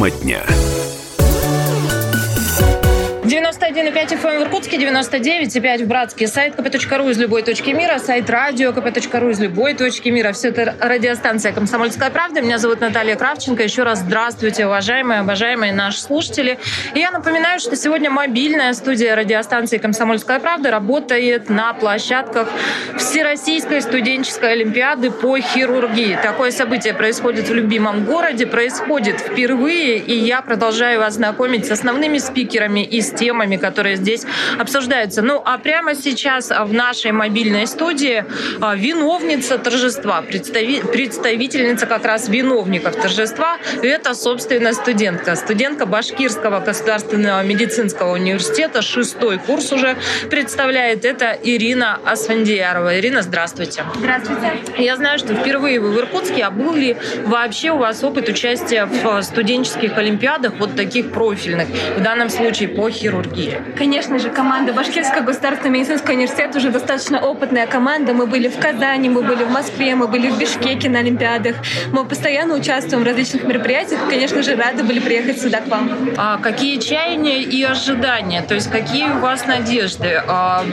Тема дня. 91,5 FM в Иркутске, 99,5 в Братске. Сайт kp.ru из любой точки мира, сайт радио kp.ru из любой точки мира. Все это радиостанция «Комсомольская правда». Меня зовут Наталья Кравченко. Еще раз здравствуйте, уважаемые, обожаемые наши слушатели. И я напоминаю, что сегодня мобильная студия радиостанции «Комсомольская правда» работает на площадках Всероссийской студенческой олимпиады по хирургии. Такое событие происходит в любимом городе, происходит впервые, и я продолжаю вас знакомить с основными спикерами из темами, которые здесь обсуждаются. Ну, а прямо сейчас в нашей мобильной студии а, виновница торжества, представи, представительница как раз виновников торжества, это, собственно, студентка. Студентка Башкирского государственного медицинского университета, шестой курс уже представляет. Это Ирина Асфандиярова. Ирина, здравствуйте. Здравствуйте. Я знаю, что впервые вы в Иркутске, а был ли вообще у вас опыт участия в студенческих олимпиадах, вот таких профильных, в данном случае по хирургии? Конечно же, команда Башкирского государственного медицинского университета уже достаточно опытная команда. Мы были в Казани, мы были в Москве, мы были в Бишкеке на Олимпиадах. Мы постоянно участвуем в различных мероприятиях. Конечно же, рады были приехать сюда к вам. А какие чаяния и ожидания? То есть какие у вас надежды? А,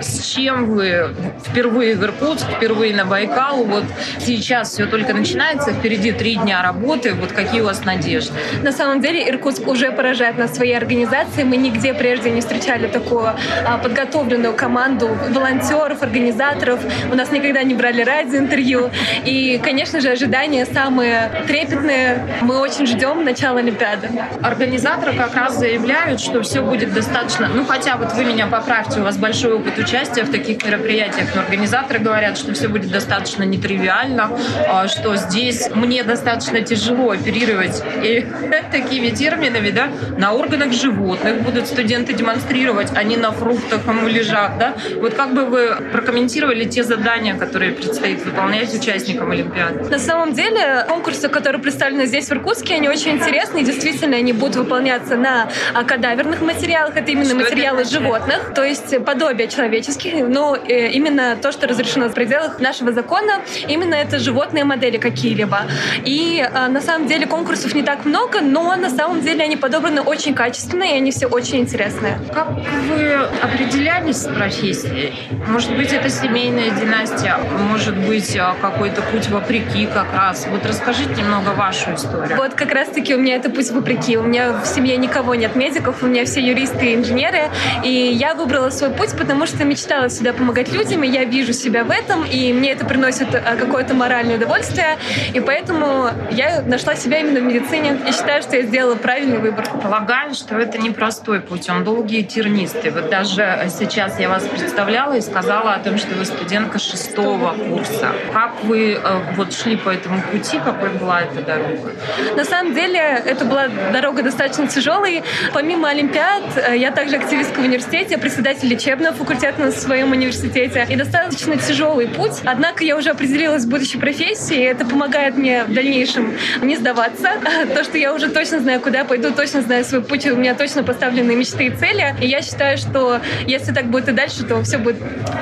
с чем вы впервые в Иркутск, впервые на Байкал? Вот сейчас все только начинается, впереди три дня работы. Вот какие у вас надежды? На самом деле Иркутск уже поражает нас своей организацией. Мы нигде прежде не встречали такую а, подготовленную команду волонтеров, организаторов. У нас никогда не брали радиоинтервью. И, конечно же, ожидания самые трепетные. Мы очень ждем начала Олимпиады. Организаторы как раз заявляют, что все будет достаточно... Ну, хотя вот вы меня поправьте, у вас большой опыт участия в таких мероприятиях, но организаторы говорят, что все будет достаточно нетривиально, а, что здесь мне достаточно тяжело оперировать и такими терминами, да, на органах животных будут будут студенты демонстрировать, а не на фруктах, а муляжах, да? Вот как бы вы прокомментировали те задания, которые предстоит выполнять участникам Олимпиады? На самом деле конкурсы, которые представлены здесь в Иркутске, они очень интересные. Действительно, они будут выполняться на а, кадаверных материалах. Это именно что материалы это животных, то есть подобие человеческих. Но э, именно то, что разрешено в пределах нашего закона, именно это животные модели какие-либо. И а, на самом деле конкурсов не так много, но на самом деле они подобраны очень качественно, и они все очень очень интересное. Как вы определялись с профессией? Может быть, это семейная династия, может быть, а, какой-то путь вопреки как раз. Вот расскажите немного вашу историю. Вот как раз-таки у меня это путь вопреки. У меня в семье никого нет медиков, у меня все юристы и инженеры. И я выбрала свой путь, потому что мечтала всегда помогать людям, и я вижу себя в этом, и мне это приносит а, какое-то моральное удовольствие. И поэтому я нашла себя именно в медицине и считаю, что я сделала правильный выбор. Полагаю, что это непростой путь, он долгий и. Вот даже сейчас я вас представляла и сказала о том, что вы студентка шестого курса. Как вы э, вот шли по этому пути, какой была эта дорога? На самом деле, это была дорога достаточно тяжелой. Помимо Олимпиад, э, я также активистка в университете, председатель лечебного факультета на своем университете. И достаточно тяжелый путь. Однако я уже определилась в будущей профессии, и это помогает мне в дальнейшем не сдаваться. То, что я уже точно знаю, куда пойду, точно знаю свой путь, у меня точно поставлен поставленные мечты и цели. И я считаю, что если так будет и дальше, то все будет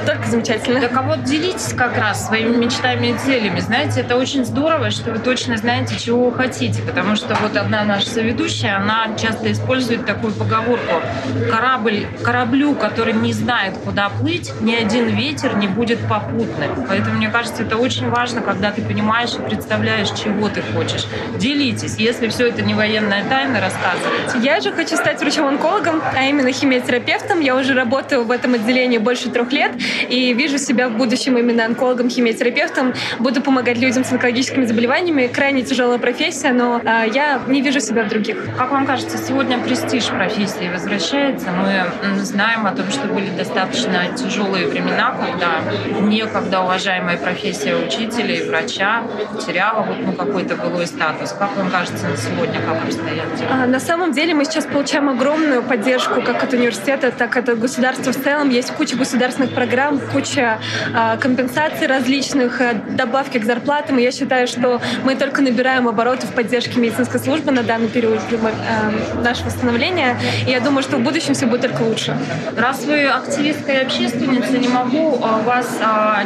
только замечательно. Так а вот делитесь как раз своими мечтами и целями. Знаете, это очень здорово, что вы точно знаете, чего вы хотите. Потому что вот одна наша соведущая, она часто использует такую поговорку. Корабль, кораблю, который не знает, куда плыть, ни один ветер не будет попутным. Поэтому, мне кажется, это очень важно, когда ты понимаешь и представляешь, чего ты хочешь. Делитесь. Если все это не военная тайна, рассказывайте. Я же хочу стать врачом-онкологом онкологом, а именно химиотерапевтом. Я уже работаю в этом отделении больше трех лет и вижу себя в будущем именно онкологом-химиотерапевтом. Буду помогать людям с онкологическими заболеваниями. Крайне тяжелая профессия, но а, я не вижу себя в других. Как вам кажется, сегодня престиж профессии возвращается? Мы знаем о том, что были достаточно тяжелые времена, когда некогда уважаемая профессия учителя и врача потеряла вот, ну, какой-то былой статус. Как вам кажется на сегодня, как обстоят дела? А, на самом деле мы сейчас получаем огромную поддержку как от университета, так и от государства в целом. Есть куча государственных программ, куча э, компенсаций различных, э, добавки к зарплатам. И я считаю, что мы только набираем обороты в поддержке медицинской службы на данный период э, нашего становления. И я думаю, что в будущем все будет только лучше. Раз вы активистка и общественница, не могу вас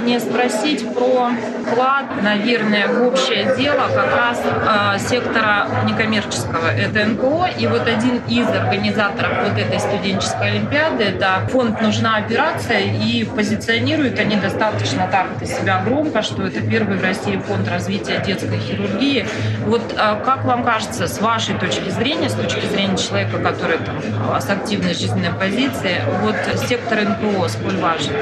не спросить про вклад, наверное, в общее дело как раз сектора некоммерческого. Это НКО, и вот один из организаторов вот этой студенческой олимпиады, это фонд «Нужна операция», и позиционируют они достаточно так для себя громко, что это первый в России фонд развития детской хирургии. Вот э, как вам кажется, с вашей точки зрения, с точки зрения человека, который там, с активной жизненной позиции, вот сектор НКО сколь важен?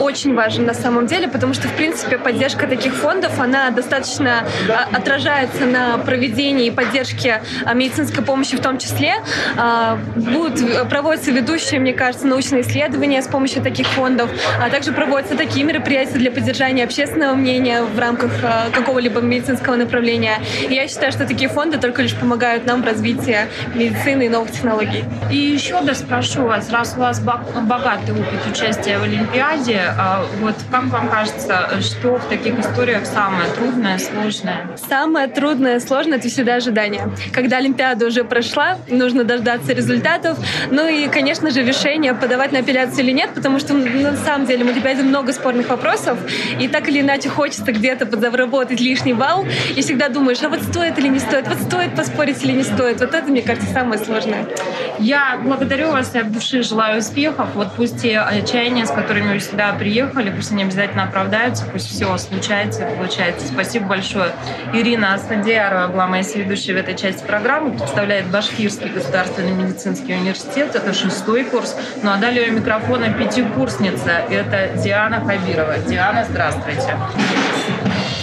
Очень важен на самом деле, потому что, в принципе, поддержка таких фондов, она достаточно а, отражается на проведении и поддержке а, медицинской помощи в том числе. А, будут проводятся ведущие, мне кажется, научные исследования с помощью таких фондов, а также проводятся такие мероприятия для поддержания общественного мнения в рамках какого-либо медицинского направления. И я считаю, что такие фонды только лишь помогают нам в развитии медицины и новых технологий. И еще да спрошу вас, раз у вас богатый опыт участия в Олимпиаде, вот как вам кажется, что в таких историях самое трудное, сложное? Самое трудное сложное — это всегда ожидание. Когда Олимпиада уже прошла, нужно дождаться результатов. Ну и, конечно же, решение, подавать на апелляцию или нет, потому что на самом деле в Олимпиаде много спорных вопросов, и так или иначе хочется где-то подзаработать лишний балл, и всегда думаешь, а вот стоит или не стоит, вот стоит поспорить или не стоит. Вот это, мне кажется, самое сложное. Я благодарю вас и от души желаю успехов. Вот пусть те отчаяния, с которыми вы сюда приехали, пусть они обязательно оправдаются, пусть все случается и получается. Спасибо большое. Ирина Асфандиарова была моей ведущей в этой части программы, представляет Башкирский государственный медицинский университет. Это шестой курс. Ну а далее у микрофона пятикурсница. Это Диана Хабирова. Диана, здравствуйте.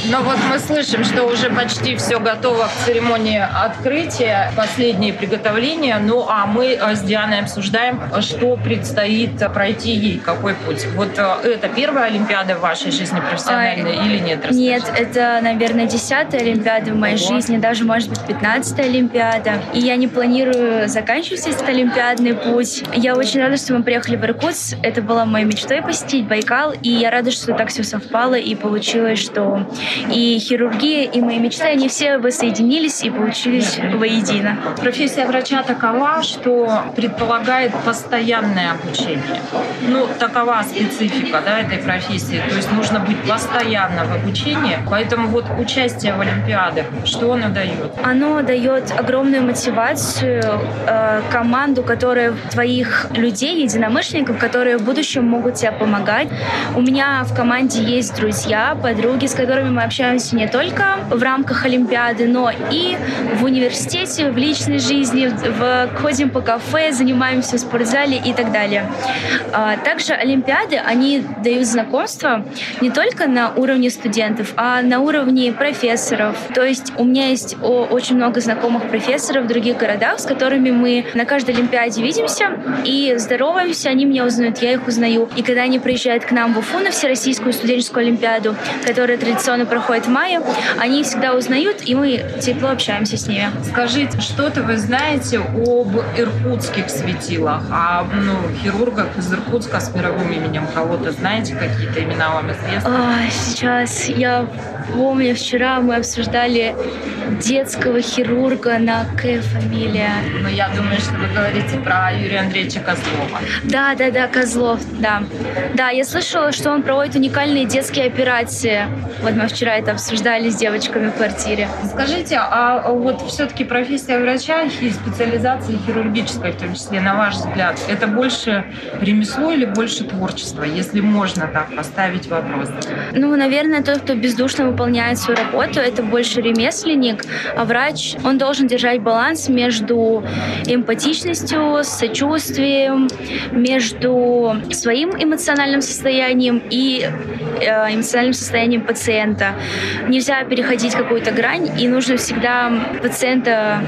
Но вот мы слышим, что уже почти все готово к церемонии открытия, последние приготовления. Ну а мы э, с Дианой обсуждаем, что предстоит пройти ей, какой путь. Вот э, это первая Олимпиада в вашей жизни профессиональной а, или нет? Расскажите. Нет, это, наверное, десятая Олимпиада в моей Ого. жизни, даже, может быть, пятнадцатая Олимпиада. И я не планирую заканчивать этот олимпиадный путь. Я очень рада, что мы приехали в Иркутск. Это была моей мечтой посетить Байкал, и я рада, что так все совпало и получилось, что и хирургия, и мои мечты, они все воссоединились и получились воедино. Профессия врача такова, что предполагает постоянное обучение. Ну, такова специфика да, этой профессии. То есть нужно быть постоянно в обучении. Поэтому вот участие в Олимпиадах, что оно дает? Оно дает огромную мотивацию, э, команду, которая твоих людей, единомышленников, которые в будущем могут тебе помогать. У меня в команде есть друзья, подруги, с которыми мы общаемся не только в рамках Олимпиады, но и в университете, в личной жизни, в, ходим по кафе, занимаемся в спортзале и так далее. А, также Олимпиады, они дают знакомства не только на уровне студентов, а на уровне профессоров. То есть у меня есть очень много знакомых профессоров в других городах, с которыми мы на каждой Олимпиаде видимся и здороваемся, они меня узнают, я их узнаю. И когда они приезжают к нам в Уфу на Всероссийскую студенческую Олимпиаду, которая традиционно проходит в мае, они всегда узнают, и мы тепло общаемся с ними. Скажите, что-то вы знаете об иркутских светилах, о ну, хирургах из Иркутска с мировым именем? Кого-то знаете, какие-то имена вам известны? А, сейчас я помню, вчера мы обсуждали детского хирурга на К фамилия. Ну, я думаю, что вы говорите про Юрия Андреевича Козлова. Да, да, да, Козлов, да. Да, я слышала, что он проводит уникальные детские операции. Вот мы вчера вчера это обсуждали с девочками в квартире. Скажите, а вот все-таки профессия врача и специализация хирургическая, в том числе, на ваш взгляд, это больше ремесло или больше творчество, если можно так поставить вопрос? Ну, наверное, тот, кто бездушно выполняет свою работу, это больше ремесленник, а врач, он должен держать баланс между эмпатичностью, сочувствием, между своим эмоциональным состоянием и э, эмоциональным состоянием пациента. Нельзя переходить какую-то грань, и нужно всегда пациента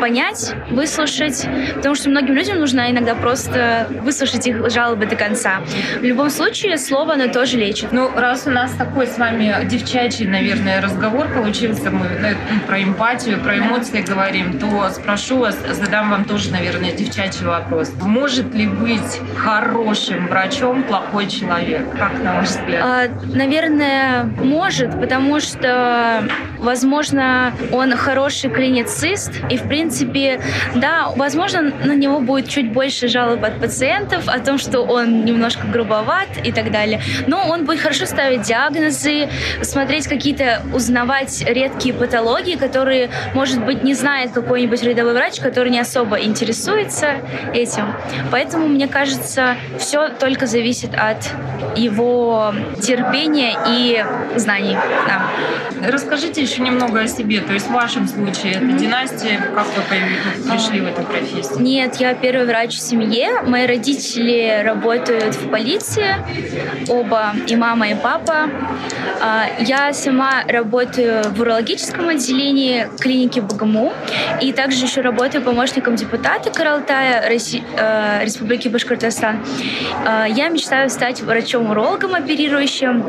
понять, выслушать, потому что многим людям нужно иногда просто выслушать их жалобы до конца. В любом случае, слово, оно тоже лечит. Ну, раз у нас такой с вами девчачий, наверное, разговор получился, мы ну, про эмпатию, про эмоции говорим, то спрошу вас, задам вам тоже, наверное, девчачий вопрос. Может ли быть хорошим врачом плохой человек? Как на ваш взгляд? А, наверное, может, потому что, возможно, он хороший клиницист, и, в принципе, да, возможно, на него будет чуть больше жалоб от пациентов о том, что он немножко грубоват и так далее. Но он будет хорошо ставить диагнозы, смотреть какие-то, узнавать редкие патологии, которые, может быть, не знает какой-нибудь рядовой врач, который не особо интересуется этим. Поэтому, мне кажется, все только зависит от его терпения и знаний. Да. Расскажите еще немного о себе. То есть в вашем случае это династия, как вы пришли в эту профессию? Нет, я первый врач в семье. Мои родители работают в полиции, оба, и мама, и папа. А, я сама работаю в урологическом отделении клиники БГМУ и также еще работаю помощником депутата Каралтая э, Республики Башкортостан. А, я мечтаю стать врачом-урологом оперирующим.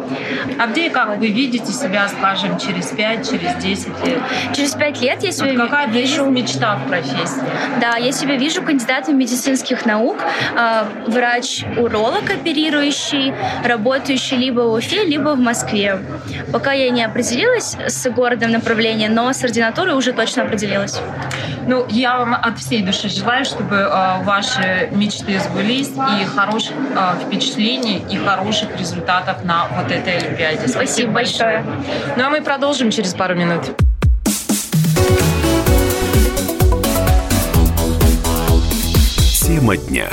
А где и как вы видите себя, скажем, через 5, через 10 лет? Через 5 лет я себя вот какая вижу... мечта в профессии? Да, я себя вижу кандидатом медицинских наук, э, врач-уролог оперирующий, работающий либо в Уфе, либо в Москве. Пока я не определилась с городом направления, но с ординатурой уже точно определилась. Ну, я вам от всей души желаю, чтобы э, ваши мечты сбылись и хороших э, впечатлений и хороших результатов на вот этой Олимпиаде. Спасибо, Спасибо большое. Ну а мы продолжим через пару минут. Тема дня.